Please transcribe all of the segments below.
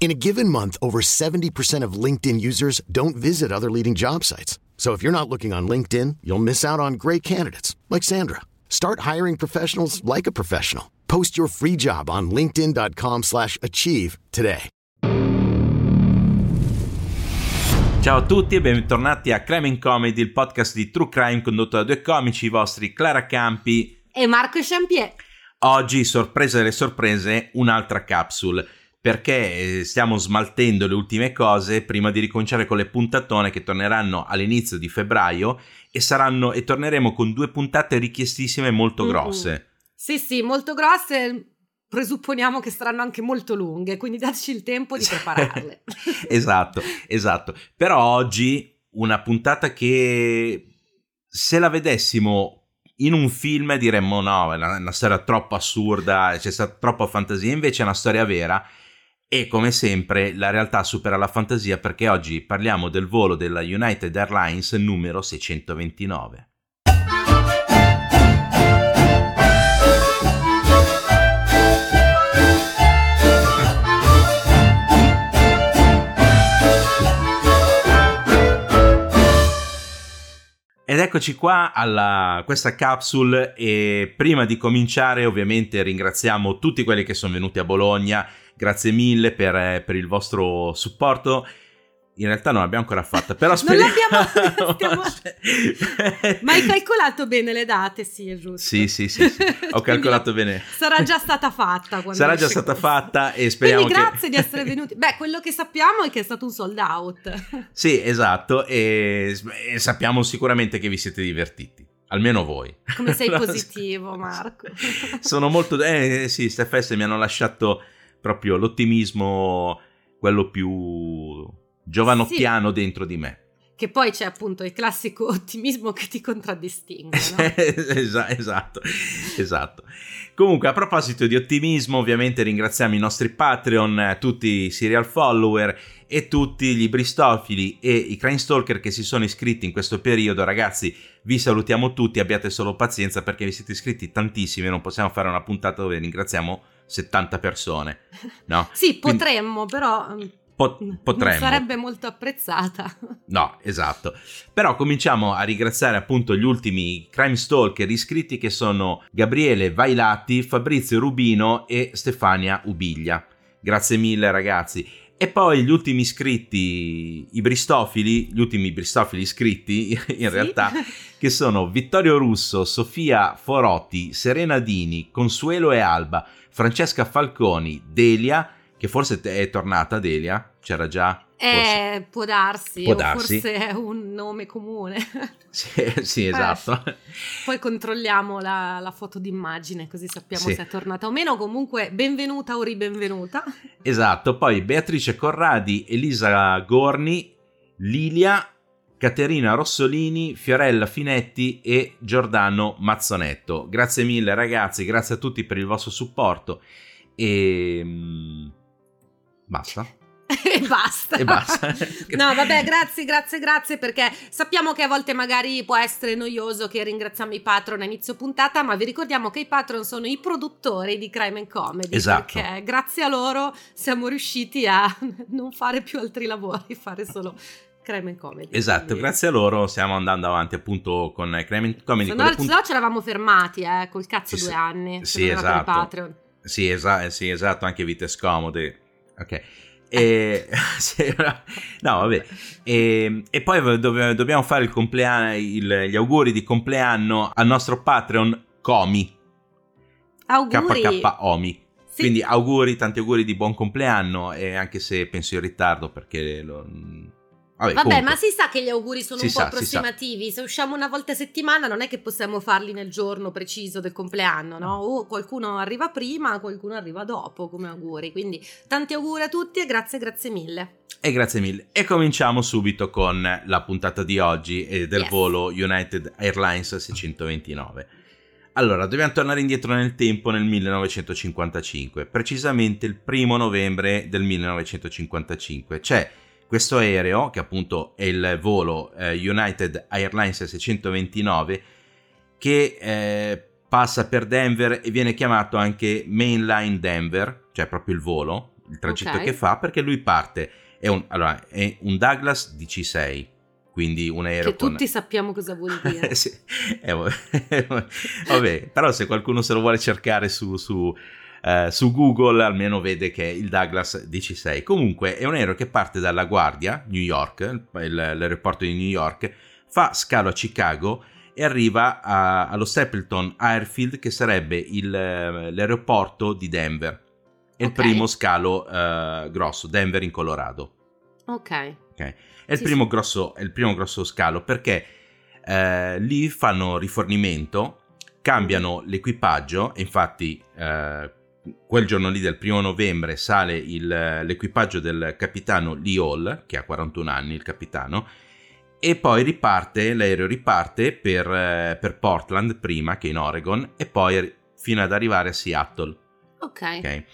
In a given month, over 70% of LinkedIn users don't visit other leading job sites. So if you're not looking on LinkedIn, you'll miss out on great candidates like Sandra. Start hiring professionals like a professional. Post your free job on linkedin.com/achieve today. Ciao a tutti e bentornati a Crime and Comedy, il podcast di True Crime condotto da due comici, i vostri Clara Campi e Marco Champier. Oggi, sorpresa delle sorprese, un'altra capsule perché eh, stiamo smaltendo le ultime cose prima di ricominciare con le puntatone che torneranno all'inizio di febbraio e saranno e torneremo con due puntate richiestissime molto grosse. Mm-hmm. Sì, sì, molto grosse. Presupponiamo che saranno anche molto lunghe, quindi dateci il tempo di prepararle. esatto, esatto. Però oggi una puntata che se la vedessimo in un film diremmo no, è una, una storia troppo assurda, c'è stata troppa fantasia, invece è una storia vera e come sempre la realtà supera la fantasia perché oggi parliamo del volo della United Airlines numero 629. Ed eccoci qua alla questa capsule e prima di cominciare ovviamente ringraziamo tutti quelli che sono venuti a Bologna grazie mille per, eh, per il vostro supporto in realtà non l'abbiamo ancora fatta, però speriamo... non l'abbiamo... Stiamo... Ma hai calcolato bene le date, sì, è giusto. Sì, sì, sì, sì. ho calcolato bene. Sarà già stata fatta. Sarà già stata questo. fatta e speriamo Quindi grazie che... di essere venuti. Beh, quello che sappiamo è che è stato un sold out. sì, esatto, e, e sappiamo sicuramente che vi siete divertiti. Almeno voi. Come sei positivo, Marco. Sono molto... Eh sì, ste feste mi hanno lasciato proprio l'ottimismo, quello più giovanottiano sì. dentro di me. Che poi c'è appunto il classico ottimismo che ti contraddistingue. No? esatto, esatto. Comunque, a proposito di ottimismo, ovviamente ringraziamo i nostri Patreon, tutti i serial follower e tutti gli bristofili e i crime stalker che si sono iscritti in questo periodo. Ragazzi, vi salutiamo tutti, abbiate solo pazienza perché vi siete iscritti tantissimi, non possiamo fare una puntata dove ringraziamo 70 persone. No? sì, potremmo, però mm, Po- potremmo. Non sarebbe molto apprezzata. No, esatto. Però cominciamo a ringraziare appunto gli ultimi crime stalker iscritti che sono Gabriele Vailati, Fabrizio Rubino e Stefania Ubiglia. Grazie mille ragazzi. E poi gli ultimi iscritti, i bristofili, gli ultimi bristofili iscritti in sì? realtà, che sono Vittorio Russo, Sofia Forotti, Serena Dini, Consuelo e Alba, Francesca Falconi, Delia, che forse è tornata Delia, c'era già. Eh, può darsi, può darsi. forse è un nome comune. sì, sì, esatto. Eh, poi controlliamo la, la, foto d'immagine così sappiamo sì. se è tornata o meno. Comunque, benvenuta o ribenvenuta. Esatto, poi Beatrice Corradi, Elisa Gorni, Lilia, Caterina Rossolini, Fiorella Finetti e Giordano Mazzonetto. Grazie mille ragazzi, grazie a tutti per il vostro supporto e mm, Basta. E basta. e basta. no, vabbè, grazie, grazie, grazie, perché sappiamo che a volte magari può essere noioso che ringraziamo i patron a inizio puntata, ma vi ricordiamo che i patron sono i produttori di Crime and Comedy. Esatto. Perché grazie a loro siamo riusciti a non fare più altri lavori, fare solo Crime and Comedy. Esatto, quindi. grazie a loro stiamo andando avanti appunto con Crime and Comedy. Se no, punt- no ci eravamo fermati, eh, col cazzo sì, due anni. Sì, esatto. Patreon. Sì, esa- sì, esatto, anche vite scomode. Ok. E, no, vabbè. E, e poi do- dobbiamo fare il compleanno, il, gli auguri di compleanno al nostro Patreon Comi. Auguri. KK Omi. Sì. Quindi auguri, tanti auguri di buon compleanno e anche se penso in ritardo perché lo, Vabbè, Vabbè ma si sa che gli auguri sono si un po' sa, approssimativi. Se usciamo una volta a settimana, non è che possiamo farli nel giorno preciso del compleanno, no? O qualcuno arriva prima, qualcuno arriva dopo come auguri. Quindi tanti auguri a tutti e grazie, grazie mille. E grazie mille. E cominciamo subito con la puntata di oggi e del Yes. volo United Airlines 629. Allora, dobbiamo tornare indietro nel tempo nel 1955, precisamente il primo novembre del 1955. C'è questo aereo, che appunto è il volo eh, United Airlines 629, che eh, passa per Denver e viene chiamato anche Mainline Denver, cioè proprio il volo, il tragitto Ok. che fa, perché lui parte, è un, allora, è un Douglas DC-6, quindi un aereo Che con... tutti sappiamo cosa vuol dire. Sì, eh, vabbè, però se qualcuno se lo vuole cercare su, su, eh, su Google almeno vede che è il Douglas DC-6. Comunque è un aereo che parte dalla Guardia, New York, il- l'aeroporto di New York, fa scalo a Chicago e arriva a- allo Stapleton Airfield che sarebbe il, l'aeroporto di Denver. È il Ok. primo scalo eh, grosso, Denver in Colorado. Ok. Ok. È il, Sì, primo sì. grosso, è il primo grosso scalo perché eh, lì fanno rifornimento, cambiano l'equipaggio e infatti eh, quel giorno lì del primo novembre sale il- l'equipaggio del capitano Lee Hall, che ha 41 anni il capitano, e poi riparte, l'aereo riparte per, eh, per Portland prima che in Oregon e poi fino ad arrivare a Seattle. Ok. Ok.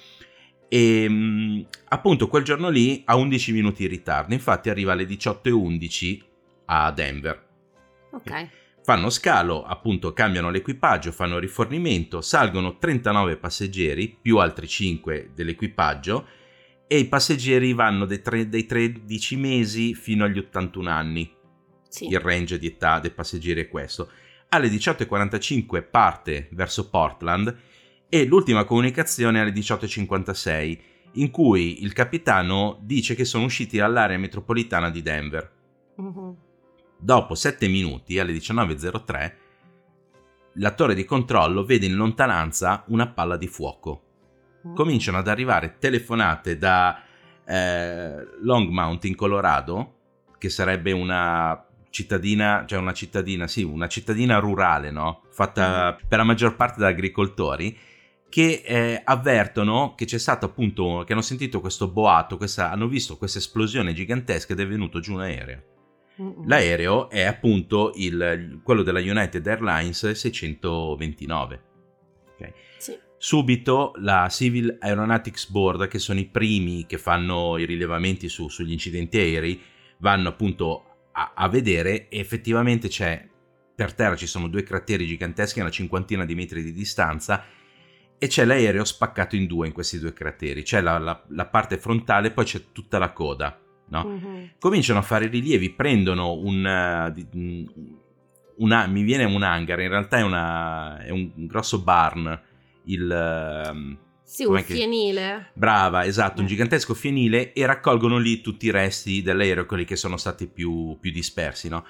E mh, appunto quel giorno lì ha 11 minuti di ritardo, infatti arriva alle 18.11 a Denver. Ok. Fanno scalo, appunto cambiano l'equipaggio, fanno rifornimento, salgono 39 passeggeri più altri 5 dell'equipaggio e i passeggeri vanno dai, tre- dai 13 mesi fino agli 81 anni Sì. il range di età dei passeggeri è questo. Alle 18.45 parte verso Portland e l'ultima comunicazione è alle 18.56 in cui il capitano dice che sono usciti dall'area metropolitana di Denver. Mhm. Dopo 7 minuti, alle 19.03, la torre di controllo vede in lontananza una palla di fuoco cominciano ad arrivare telefonate da eh, Longmount in Colorado, che sarebbe una cittadina, cioè una cittadina, sì, una cittadina rurale, no? Fatta per la maggior parte da agricoltori, che eh, avvertono che c'è stato appunto, che hanno sentito questo boato, questa, hanno visto questa esplosione gigantesca ed è venuto giù un aereo. L'aereo è appunto il- quello della United Airlines 629. Ok. Sì. Subito la Civil Aeronautics Board, che sono i primi che fanno i rilevamenti su- sugli incidenti aerei, vanno appunto a, a vedere e effettivamente c'è per terra ci sono due crateri giganteschi a una cinquantina di metri di distanza e c'è l'aereo spaccato in due in questi due crateri. C'è la, la- la parte frontale e poi c'è tutta la coda. No? Mhm. cominciano a fare rilievi, prendono un, eh, mm, una- mi viene un hangar, in realtà è, una- è un grosso barn, il, ehm, Sì, un che- fienile. brava, esatto, un Eh. gigantesco fienile e raccolgono lì tutti i resti dell'aereo, quelli che sono stati più, più dispersi, no?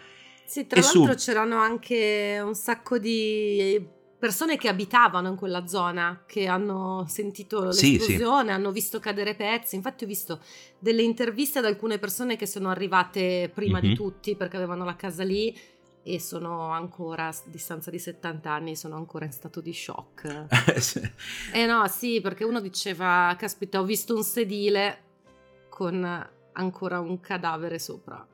Sì, tra E l'altro su- c'erano anche un sacco di persone che abitavano in quella zona, che hanno sentito Sì, l'esplosione, hanno visto cadere pezzi. Infatti ho visto delle interviste ad alcune persone che sono arrivate prima di Mhm. tutti perché avevano la casa lì e sono ancora, a distanza di 70 anni, sono ancora in stato di shock. Eh no, sì, perché uno diceva, caspita, ho visto un sedile con ancora un cadavere sopra.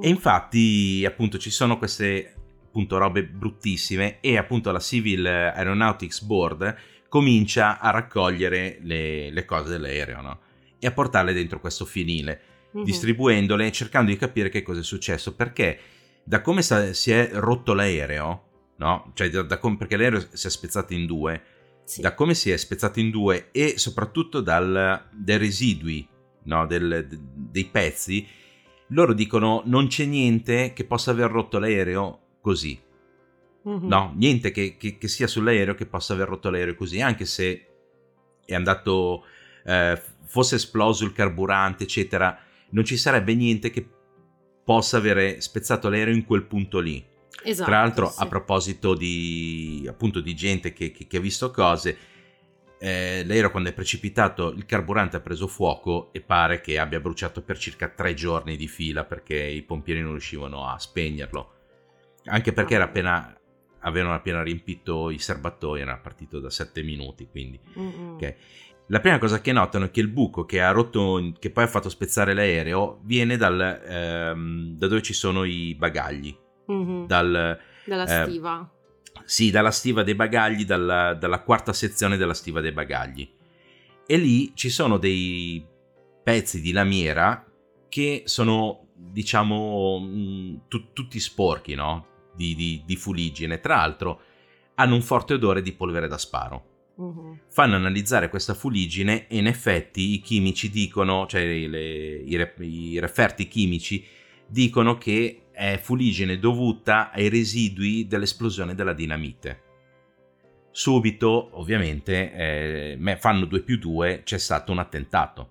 E infatti, appunto, ci sono queste appunto robe bruttissime e appunto la Civil Aeronautics Board comincia a raccogliere le, le cose dell'aereo, no? E a portarle dentro questo fienile, Mhm. distribuendole e cercando di capire che cosa è successo, perché da come sa- si è rotto l'aereo, no? Cioè, da, da come- perché l'aereo si è spezzato in due, Sì. da come si è spezzato in due e soprattutto dal, dai residui no, del- de- dei pezzi, loro dicono non c'è niente che possa aver rotto l'aereo così. Mhm. No, niente che, che- che sia sull'aereo che possa aver rotto l'aereo così, anche se è andato, eh, fosse esploso il carburante, eccetera, non ci sarebbe niente che possa avere spezzato l'aereo in quel punto lì. Esatto, Tra l'altro, sì. a proposito di, appunto, di gente che, che- che ha visto cose, eh, l'aereo quando è precipitato il carburante ha preso fuoco e pare che abbia bruciato per circa tre giorni di fila perché i pompieri non riuscivano a spegnerlo. Anche perché era appena, avevano appena riempito i serbatoi, era partito da sette minuti, quindi Mm-mm. Ok. la prima cosa che notano è che il buco che ha rotto, che poi ha fatto spezzare l'aereo, viene dal, ehm, da dove ci sono i bagagli. Mhm. Dal, Dalla eh, stiva. sì, dalla stiva dei bagagli, dalla, dalla quarta sezione della stiva dei bagagli. E lì ci sono dei pezzi di lamiera che sono, diciamo, mh, tu- tutti sporchi, no? Di, di- di fuliggine. Tra l'altro, hanno un forte odore di polvere da sparo. Mhm. Fanno analizzare questa fuliggine e in effetti i chimici dicono, cioè le- i, re- i referti chimici dicono che è fuliggine dovuta ai residui dell'esplosione della dinamite. Subito, ovviamente, eh, fanno 2 più 2, c'è stato un attentato.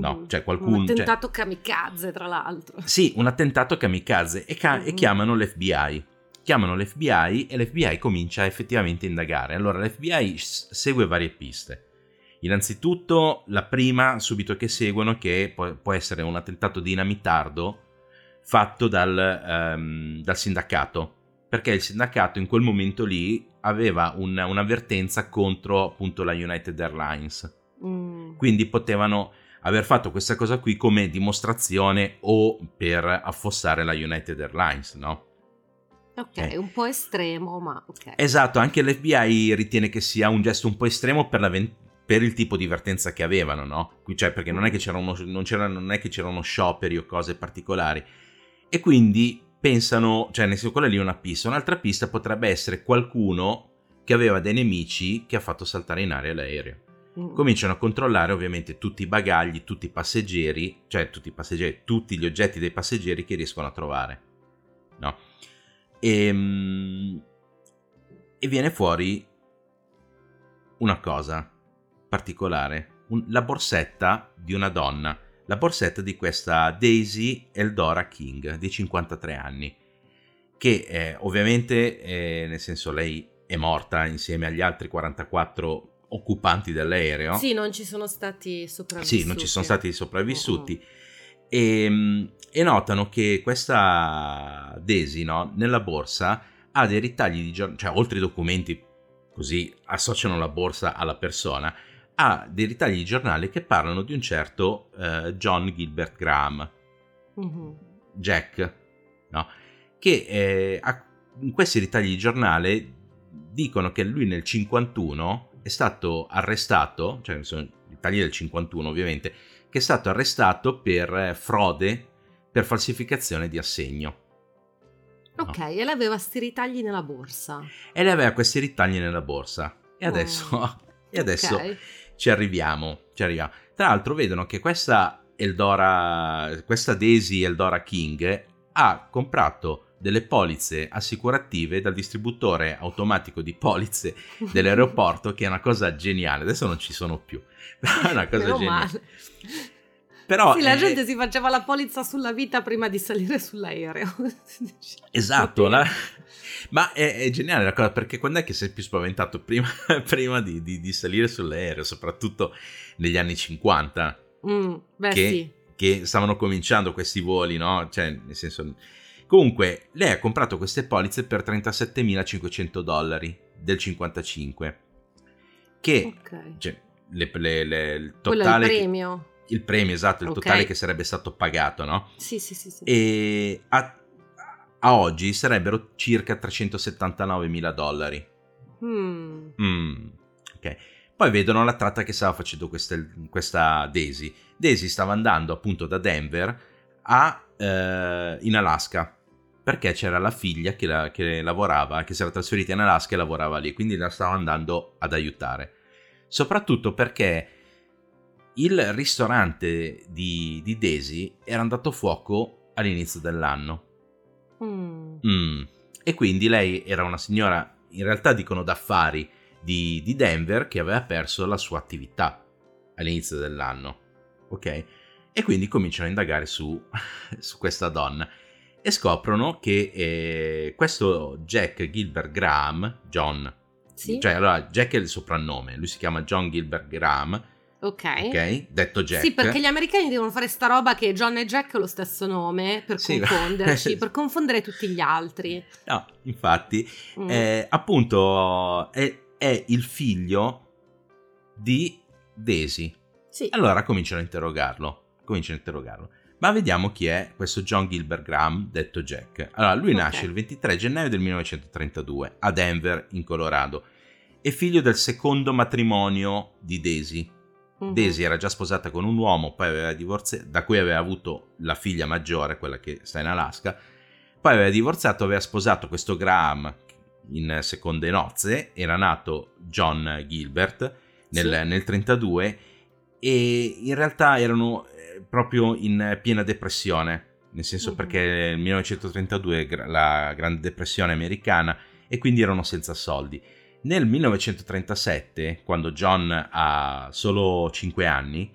No, Mhm. cioè qualcuno- Un cioè- attentato kamikaze, tra l'altro. Sì, un attentato kamikaze e, ca- e Mhm. chiamano l'FBI. Chiamano l'FBI e l'FBI comincia effettivamente a indagare. Allora l'FBI s- segue varie piste. Innanzitutto la prima, subito che seguono, che può, può essere un attentato dinamitardo fatto dal, ehm, dal sindacato. Perché il sindacato in quel momento lì aveva un- un'avvertenza contro appunto la United Airlines Mm. quindi potevano aver fatto questa cosa qui come dimostrazione o per affossare la United Airlines, no? Ok, Eh. un po' estremo, ma ok. Esatto, anche l'FBI ritiene che sia un gesto un po' estremo per, la ven- per il tipo di vertenza che avevano, no? Qui- Cioè, perché non è che c'era uno, non c'era- non è che c'erano scioperi o cose particolari. E quindi pensano, cioè, nel senso, quella lì è una pista. Un'altra pista potrebbe essere qualcuno che aveva dei nemici che ha fatto saltare in aria l'aereo. Mm. cominciano a controllare ovviamente tutti i bagagli, tutti i passeggeri, cioè tutti i passeggeri, tutti gli oggetti dei passeggeri che riescono a trovare. No? Ehm, E, viene fuori una cosa particolare, un- la borsetta di una donna, la borsetta di questa Daisy Eldora King di 53 anni, che eh, ovviamente, eh, nel senso lei è morta insieme agli altri 44 occupanti dell'aereo. Sì, non ci sono stati sopravvissuti. Sì, non ci sono stati sopravvissuti. E, e notano che questa Daisy, no, nella borsa ha dei ritagli di giornali, cioè oltre ai documenti, così associano la borsa alla persona, ha dei ritagli di giornale che parlano di un certo eh, John Gilbert Graham, Mhm. Jack, no? che eh, ha- in questi ritagli di giornale dicono che lui nel 51 è stato arrestato, cioè sono i tagli del 51 ovviamente, che è stato arrestato per eh, frode, per falsificazione di assegno. Ok, e lei aveva sti ritagli nella borsa. E lei aveva questi ritagli nella borsa. E adesso, e adesso Ok. ci arriviamo, ci arriviamo. Tra l'altro vedono che questa Eldora, questa Daisy Eldora King ha comprato delle polizze assicurative dal distributore automatico di polizze dell'aeroporto, che è una cosa geniale. Adesso non ci sono più, però è una cosa Meno geniale. male. Però sì, la eh, gente si faceva la polizza sulla vita prima di salire sull'aereo. Esatto, la- ma è, è geniale la cosa perché quando è che sei più spaventato prima, prima di, di- di salire sull'aereo, soprattutto negli anni 50, Mm, beh, che, sì. che stavano cominciando questi voli, no? Cioè, nel senso... Comunque, lei ha comprato queste polizze per 37.500 dollari del 55, che Ok. cioè, le- le- le- il Quello è il totale... che- premio. il premio, esatto, il Ok. totale che sarebbe stato pagato, no? Sì, sì, sì. sì. e a, a oggi sarebbero circa 379 mila dollari. Mm. Mm, ok. Poi vedono la tratta che stava facendo questa, questa Daisy. Daisy stava andando appunto da Denver a, eh, in Alaska perché c'era la figlia che, la- che lavorava, che si era trasferita in Alaska e lavorava lì, quindi la stava andando ad aiutare. Soprattutto perché il ristorante di, di Daisy era andato a fuoco all'inizio dell'anno. Mm. Mm. E quindi lei era una signora, in realtà dicono d'affari, di, di Denver che aveva perso la sua attività. all'inizio dell'anno, ok? E quindi cominciano a indagare su, su questa donna e scoprono che eh, questo Jack Gilbert Graham, John, Sì? cioè allora Jack è il soprannome, lui si chiama John Gilbert Graham, ok. ok? Detto Jack. Sì, perché gli americani devono fare sta roba che John e Jack è lo stesso nome per Sì. confonderci, per confondere tutti gli altri. No, infatti, Mm. eh, appunto è, è il figlio di Daisy. Sì. Allora cominciano a interrogarlo, cominciano a interrogarlo. Ma vediamo chi è questo John Gilbert Graham, detto Jack. Allora, lui Ok. nasce il 23 gennaio del 1932 a Denver, in Colorado. È figlio del secondo matrimonio di Daisy. Mhm. Daisy era già sposata con un uomo, poi aveva divorziato, da cui aveva avuto la figlia maggiore, quella che sta in Alaska. Poi aveva divorziato, aveva sposato questo Graham in seconde nozze, era nato John Gilbert nel, Sì. nel 32 e in realtà erano proprio in piena depressione, nel senso Mhm. perché nel 1932 è gra- la Grande Depressione americana e quindi erano senza soldi. Nel 1937, quando John ha solo 5 anni,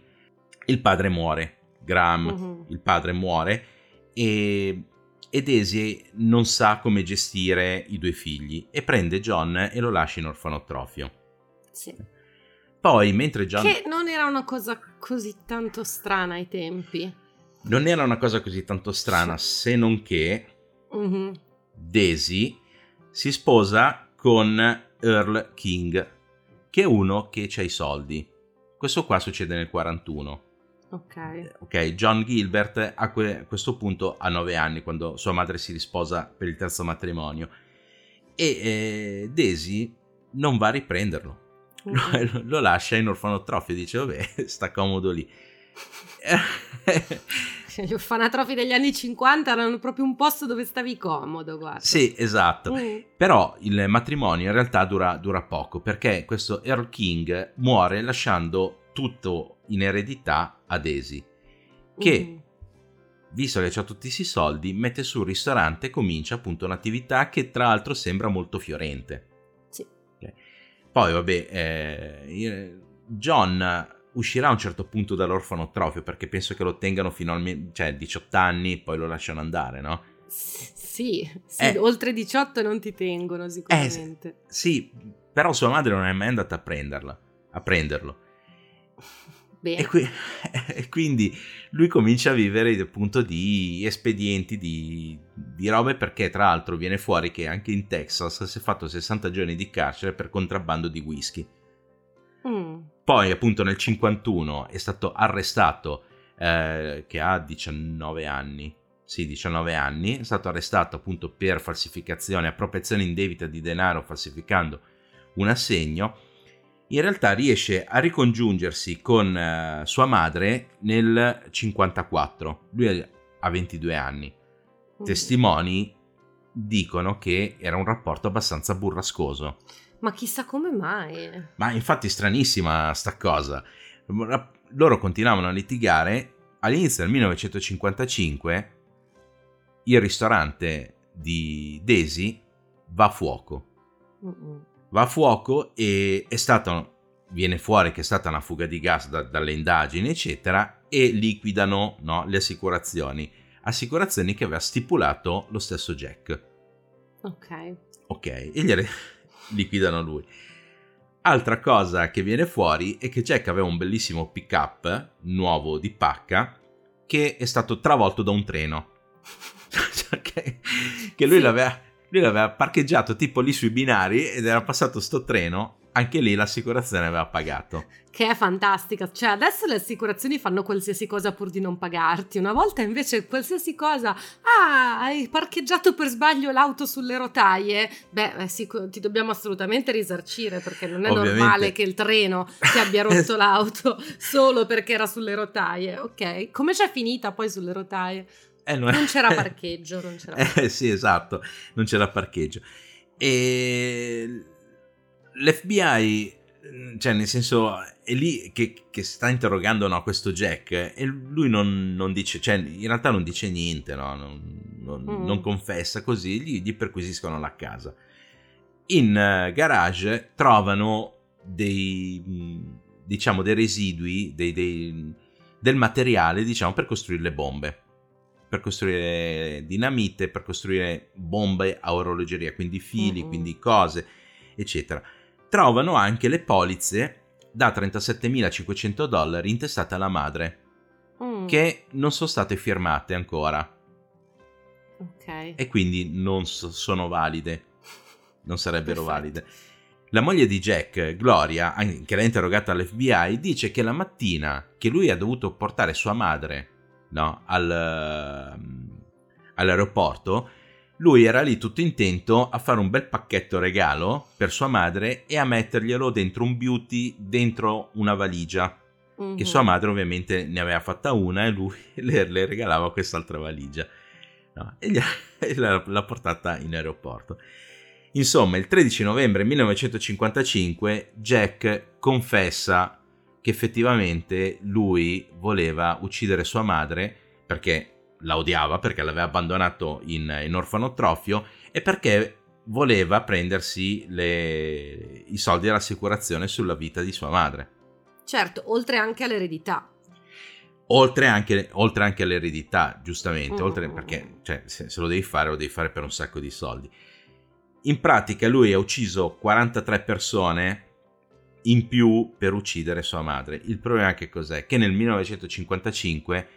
il padre muore, Graham, Mhm. il padre muore e, e Daisy non sa come gestire i due figli e prende John e lo lascia in orfanotrofio. Sì. Poi, mentre John... Che non era una cosa così tanto strana ai tempi. Non era una cosa così tanto strana, se non che Mhm. Daisy si sposa con Earl King, che è uno che ha i soldi. Questo qua succede nel 41. Ok. Ok, John Gilbert a que- questo punto ha 9 anni quando sua madre si risposa per il terzo matrimonio e eh, Daisy non va a riprenderlo. Mhm. Lo, lo lascia in orfanotrofio, dice vabbè, sta comodo lì. Gli orfanatrofi degli anni 50 erano proprio un posto dove stavi comodo, guarda. sì, esatto. Mm. Però il matrimonio in realtà dura, dura poco perché questo Earl King muore lasciando tutto in eredità a Daisy, che Mm. visto che ha tutti questi soldi, mette su un ristorante e comincia appunto un'attività che tra l'altro sembra molto fiorente. Poi vabbè, eh, John uscirà a un certo punto dall'orfanotrofio perché penso che lo tengano fino al me- cioè, 18 anni poi lo lasciano andare, no? Sì, sì, Eh. oltre 18 non ti tengono sicuramente. Sì, però sua madre non è mai andata a prenderla, a prenderlo. E, qui- e quindi lui comincia a vivere appunto di espedienti, di, di robe perché tra l'altro viene fuori che anche in Texas si è fatto 60 giorni di carcere per contrabbando di whisky. Mm. Poi appunto nel 51 è stato arrestato, eh, che ha 19 anni, sì 19 anni, è stato arrestato appunto per falsificazione, appropriazione indebita di denaro falsificando un assegno. In realtà riesce a ricongiungersi con eh, sua madre nel 54, lui ha 22 anni. Mm. Testimoni dicono che era un rapporto abbastanza burrascoso. Ma chissà come mai. Ma infatti è stranissima sta cosa. Loro continuavano a litigare. All'inizio del 1955 il ristorante di Daisy va a fuoco. Mm-mm. Va a fuoco e è stata, viene fuori che è stata una fuga di gas da- dalle indagini, eccetera, e liquidano no, le assicurazioni. Assicurazioni che aveva stipulato lo stesso Jack. Ok. Ok, e gliele liquidano lui. Altra cosa che viene fuori è che Jack aveva un bellissimo pick up nuovo di pacca che è stato travolto da un treno. Cioè, che, che lui, Sì. l'aveva, lui l'aveva parcheggiato tipo lì sui binari ed era passato sto treno. Anche lì l'assicurazione aveva pagato. Che è fantastica. Cioè, adesso le assicurazioni fanno qualsiasi cosa pur di non pagarti. Una volta invece qualsiasi cosa. Ah, hai parcheggiato per sbaglio l'auto sulle rotaie. Beh, eh, sì, ti dobbiamo assolutamente risarcire perché non è Ovviamente. normale che il treno ti abbia rotto l'auto solo perché era sulle rotaie. Ok. Come c'è finita poi sulle rotaie? Eh, Non c'era parcheggio, non c'era Eh sì, esatto, non c'era parcheggio. E l'FBI, cioè nel senso, è lì che, che sta interrogando no, questo Jack e lui non, non dice, cioè in realtà non dice niente, no? non, non- Mm. non confessa così, gli, gli perquisiscono la casa. In eh, garage trovano dei, mh, diciamo, dei residui, dei, dei, del materiale, diciamo, per costruire le bombe. Per costruire dinamite, per costruire bombe a orologeria, quindi fili, mm-hmm. quindi cose, eccetera. Trovano anche le polizze da 37.500 dollari intestate alla madre, mm. che non sono state firmate ancora. Ok. E quindi non so- sono valide. Non sarebbero Perfetto. valide. La moglie di Jack, Gloria, che l'ha interrogata all'FBI, dice che la mattina che lui ha dovuto portare sua madre no, al, uh, all'aeroporto, lui era lì tutto intento a fare un bel pacchetto regalo per sua madre e a metterglielo dentro un beauty, dentro una valigia. Mm-hmm. Che sua madre ovviamente ne aveva fatta una e lui le, le regalava quest'altra valigia. No, e, e l'ha, l'ha portata in aeroporto. Insomma, il 13 novembre 1955 Jack confessa che effettivamente lui voleva uccidere sua madre perché la odiava, perché l'aveva abbandonato in, in orfanotrofio e perché voleva prendersi le, i soldi dell'assicurazione sulla vita di sua madre. Certo, oltre anche all'eredità. Oltre anche, oltre anche all'eredità, giustamente, mm. oltre perché cioè, se, se lo devi fare, lo devi fare per un sacco di soldi. In pratica lui ha ucciso 43 persone in più per uccidere sua madre. Il problema che cos'è? Che nel 1955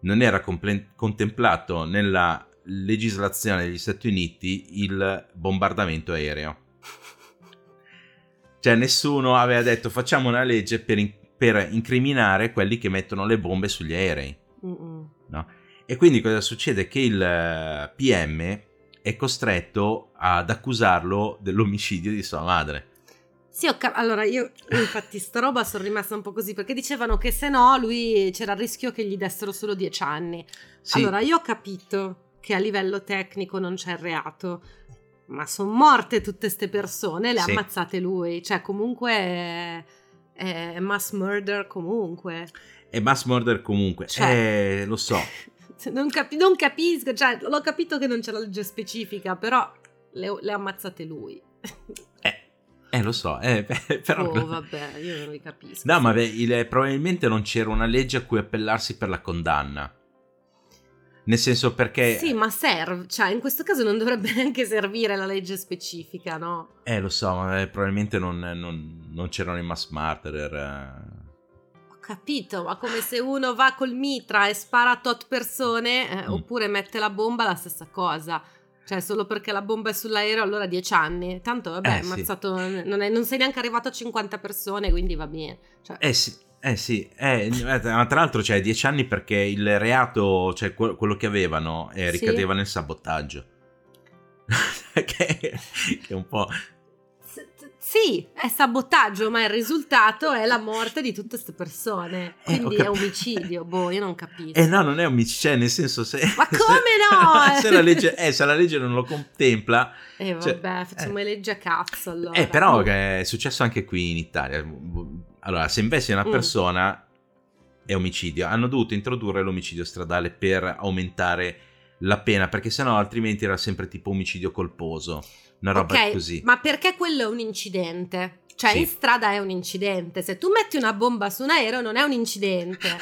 non era comple- contemplato nella legislazione degli Stati Uniti il bombardamento aereo. Cioè nessuno aveva detto facciamo una legge per, in- per incriminare quelli che mettono le bombe sugli aerei. No? E quindi cosa succede? Che il eh, PM è costretto ad accusarlo dell'omicidio di sua madre. Sì, cap- allora io infatti sta roba sono rimasta un po' così perché dicevano che se no lui c'era il rischio che gli dessero solo dieci anni. Sì. Allora io ho capito che a livello tecnico non c'è reato, ma sono morte tutte queste persone, le ha sì. ammazzate lui, cioè comunque è, è mass murder comunque. È mass murder comunque, cioè, eh, lo so. Non, capi- non, capisco, cioè, l'ho capito che non c'è la legge specifica, però le, le ha ammazzate lui. Eh. Eh, lo so, eh, però... Oh, vabbè, io non li capisco. No, ma beh, il, probabilmente non c'era una legge a cui appellarsi per la condanna. Nel senso perché... Sì, ma serve, cioè in questo caso non dovrebbe neanche servire la legge specifica, no? Eh, lo so, ma eh, probabilmente non, non, non, c'erano i mass murderer. Eh capito, ma come se uno va col mitra e spara a tot persone, eh, mm. oppure mette la bomba, la stessa cosa. Cioè, solo perché la bomba è sull'aereo, allora 10 anni. Tanto, vabbè, eh, ammazzato, sì. non, è, non, sei neanche arrivato a 50 persone, quindi va bene. Cioè. Eh sì. Eh sì, eh, ma tra l'altro cioè 10 anni perché il reato, cioè quello che avevano, eh, ricadeva sì. nel sabotaggio. che, che, è un po'... Sì, è sabotaggio, ma il risultato è la morte di tutte queste persone. Eh, Quindi eh, è omicidio. boh, io non capisco. Eh no, non è omicidio, cioè nel senso se... Ma come no? se, la legge, eh, se la legge non lo contempla... Eh cioè, vabbè, cioè, facciamo eh, legge a cazzo allora. Eh però è successo anche qui in Italia. Allora, se investi una mm. persona mm. è omicidio. Hanno dovuto introdurre l'omicidio stradale per aumentare la pena, perché sennò altrimenti era sempre tipo omicidio colposo una roba okay, così. Ma perché quello è un incidente? Cioè, sì. in strada è un incidente. Se tu metti una bomba su un aereo, non è un incidente.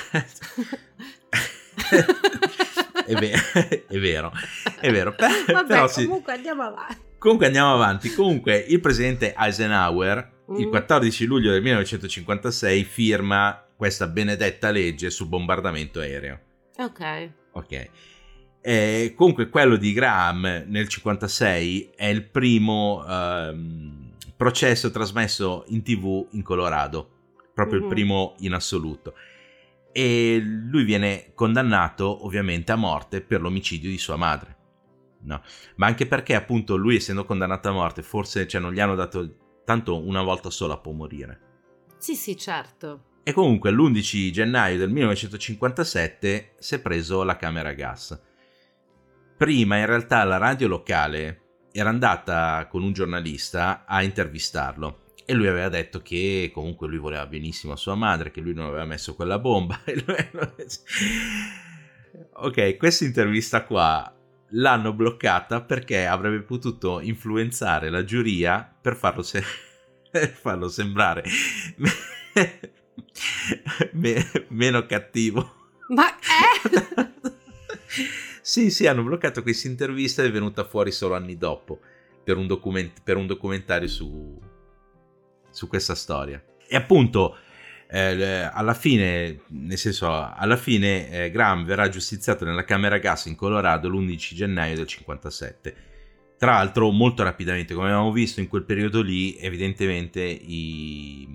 è, vero, è vero, è vero. Vabbè, Però comunque sì. andiamo avanti. Comunque andiamo avanti. Comunque il presidente Eisenhower, mm. il 14 luglio del 1956, firma questa benedetta legge sul bombardamento aereo. Ok. Ok. Eh, comunque quello di Graham nel 56 è il primo ehm, processo trasmesso in tv in Colorado, proprio mm-hmm. il primo in assoluto. E lui viene condannato ovviamente a morte per l'omicidio di sua madre. No. Ma anche perché appunto lui essendo condannato a morte forse cioè, non gli hanno dato tanto una volta sola può morire. Sì, sì, certo. E comunque l'11 gennaio del 1957 si è preso la camera a gas prima in realtà la radio locale era andata con un giornalista a intervistarlo e lui aveva detto che comunque lui voleva benissimo a sua madre, che lui non aveva messo quella bomba. ok, questa intervista qua l'hanno bloccata perché avrebbe potuto influenzare la giuria per farlo, se- farlo sembrare me- meno cattivo. Ma eh? sì, sì, hanno bloccato questa intervista ed è venuta fuori solo anni dopo per un, document- per un documentario su, su questa storia. E appunto, eh, alla fine, nel senso, alla fine eh, Graham verrà giustiziato nella camera gas in Colorado l'11 gennaio del 57. Tra l'altro, molto rapidamente, come abbiamo visto in quel periodo lì, evidentemente i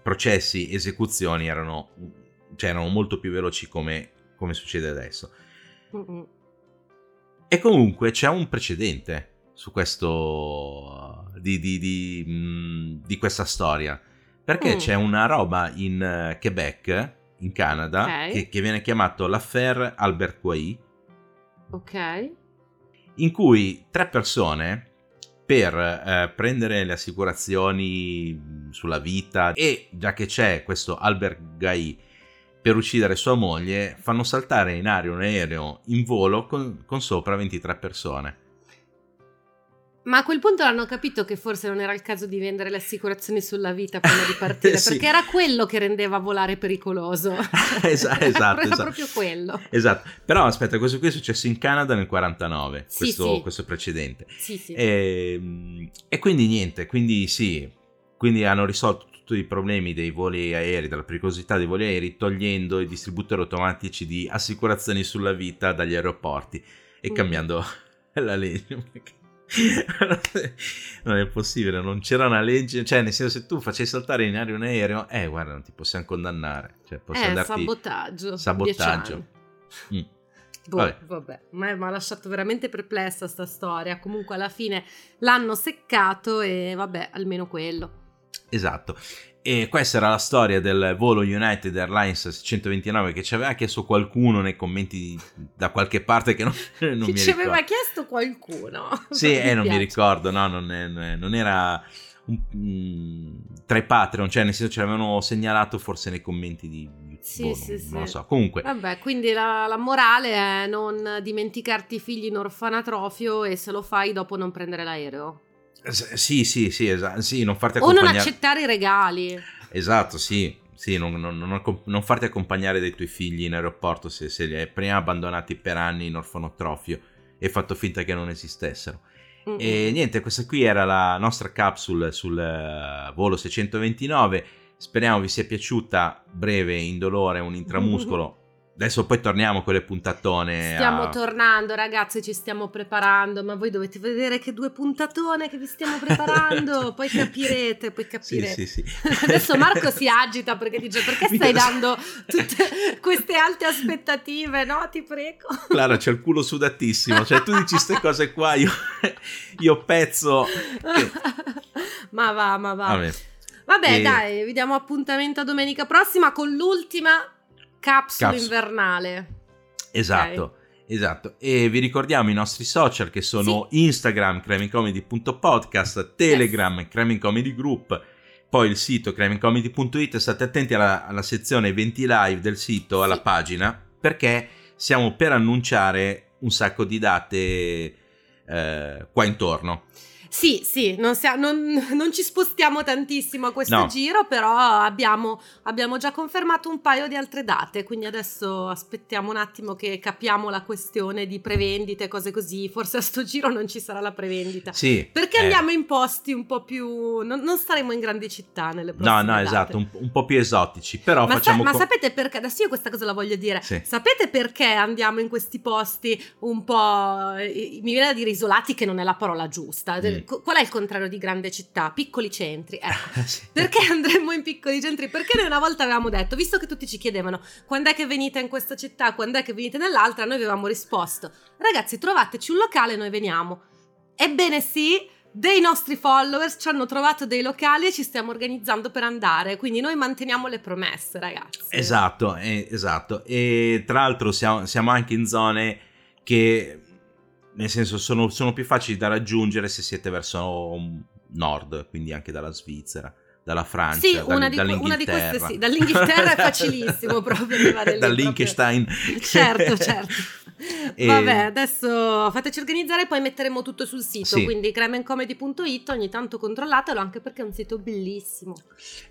processi, esecuzioni erano, cioè, erano molto più veloci come, come succede adesso. E comunque c'è un precedente su questo di, di, di, mh, di questa storia perché Mm. c'è una roba in eh, Quebec in Canada Ok. che, che viene chiamato l'affaire Albert Quay Ok. in cui tre persone per eh, prendere le assicurazioni mh, sulla vita e già che c'è questo Albert Guy per uccidere sua moglie fanno saltare in aria un aereo in volo con, con sopra 23 persone Ma a quel punto hanno capito che forse non era il caso di vendere le assicurazioni sulla vita prima di partire, Sì. perché era quello che rendeva volare pericoloso. Esa- Era esatto, proprio esatto. quello. Esatto, però aspetta, questo qui è successo in Canada nel 49, Sì, questo, sì. questo precedente. Sì, sì. E, e quindi niente, quindi sì, quindi hanno risolto tutti i problemi dei voli aerei, della pericolosità dei voli aerei, togliendo i distributori automatici di assicurazioni sulla vita dagli aeroporti e Mm. cambiando la legge. non è possibile, non c'era una legge, cioè nel senso se tu facessi saltare in aria un aereo, eh guarda, non ti possiamo condannare, cioè possiamo Eh, darti sabotaggio. sabotaggio. Mm. Boh, Vabbè. vabbè, ma mi ha lasciato veramente perplessa sta storia. Comunque alla fine l'hanno seccato e vabbè, almeno quello. Esatto. E questa era la storia del volo United Airlines 629 che ci aveva chiesto qualcuno nei commenti da qualche parte che non, non Che ci aveva ricordo. chiesto qualcuno. Sì, eh, non mi ricordo, no, non, è- non era un- mm, tra i Patreon, cioè nel senso ce l'avevano segnalato forse nei commenti di Sì, boh, sì, non, sì. non lo so. Comunque, Vabbè, quindi la, la morale è non dimenticarti i figli in orfanatrofio e se lo fai dopo non prendere l'aereo. Sì, sì, sì, esatto, sì, non farti O non accompagnare. accettare i regali. Esatto, sì, sì, non, non- non non farti accompagnare dai tuoi figli in aeroporto se, se li hai prima abbandonati per anni in orfanotrofio e fatto finta che non esistessero. Mm-mm. E niente, questa qui era la nostra capsule sul eh, volo 629. Speriamo vi sia piaciuta, breve, indolore, un intramuscolo. Adesso poi torniamo con le puntatone. Stiamo a- tornando, ragazzi, ci stiamo preparando, ma voi dovete vedere che due puntatone che vi stiamo preparando, poi capirete, poi Sì, capirete. sì, sì. Adesso Marco si agita perché dice perché stai dando tutte queste alte aspettative, no? Ti prego. Clara, c'è il culo sudatissimo. Cioè, tu dici queste cose qua, io, io pezzo. ma va, ma va. Vabbè. Vabbè, E- dai, vi diamo appuntamento a domenica prossima con l'ultima capsula Capsula. invernale. Esatto, esatto. E vi ricordiamo i nostri social che sono Instagram, crammingcomedy.podcast, Telegram, Cramming Comedy Group, poi il sito crammingcomedy.it. State attenti alla, alla sezione eventi live del sito, alla Sì. pagina, perché stiamo per annunciare un sacco di date eh, qua intorno. Sì, sì, non, sia- non- non ci spostiamo tantissimo a questo No. giro, però abbiamo, abbiamo già confermato un paio di altre date, quindi adesso aspettiamo un attimo che capiamo la questione di prevendite, cose così, forse a sto giro non ci sarà la prevendita. Sì. Perché eh, andiamo in posti un po' più... non, non staremo in grandi città nelle No, prossime no, date. esatto, un, un po' più esotici, però Ma, sa- facciamo... ma co- sapete perché? Adesso io questa cosa la voglio dire. Sì. Sapete perché andiamo in questi posti un po'. eh, Mi viene da dire isolati, che non è la parola giusta. Mm. Qual è il contrario di grande città? Piccoli centri. Ecco. Sì. Perché andremmo in piccoli centri? Perché noi una volta avevamo detto, visto che tutti ci chiedevano quando è che venite in questa città, quando è che venite nell'altra, noi avevamo risposto, ragazzi trovateci un locale e noi veniamo. Ebbene sì, dei nostri followers ci hanno trovato dei locali e ci stiamo organizzando per andare, quindi noi manteniamo le promesse, ragazzi. Esatto, eh, esatto. E tra l'altro siamo, siamo anche in zone che, nel senso, sono, sono più facili da raggiungere se siete verso nord, quindi anche dalla Svizzera, dalla Francia, Sì, una di, dall'Inghilterra. queste sì, dall'Inghilterra è facilissimo proprio arrivare lì proprio. Certo, certo. E... Vabbè, adesso fateci organizzare, poi metteremo tutto sul sito. Sì. Quindi cremencomedy.it, ogni tanto controllatelo anche perché è un sito bellissimo.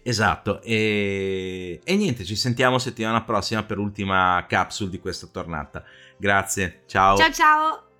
Esatto. E, e niente, ci sentiamo settimana prossima per l'ultima capsule di questa tornata. Grazie, ciao. Ciao ciao.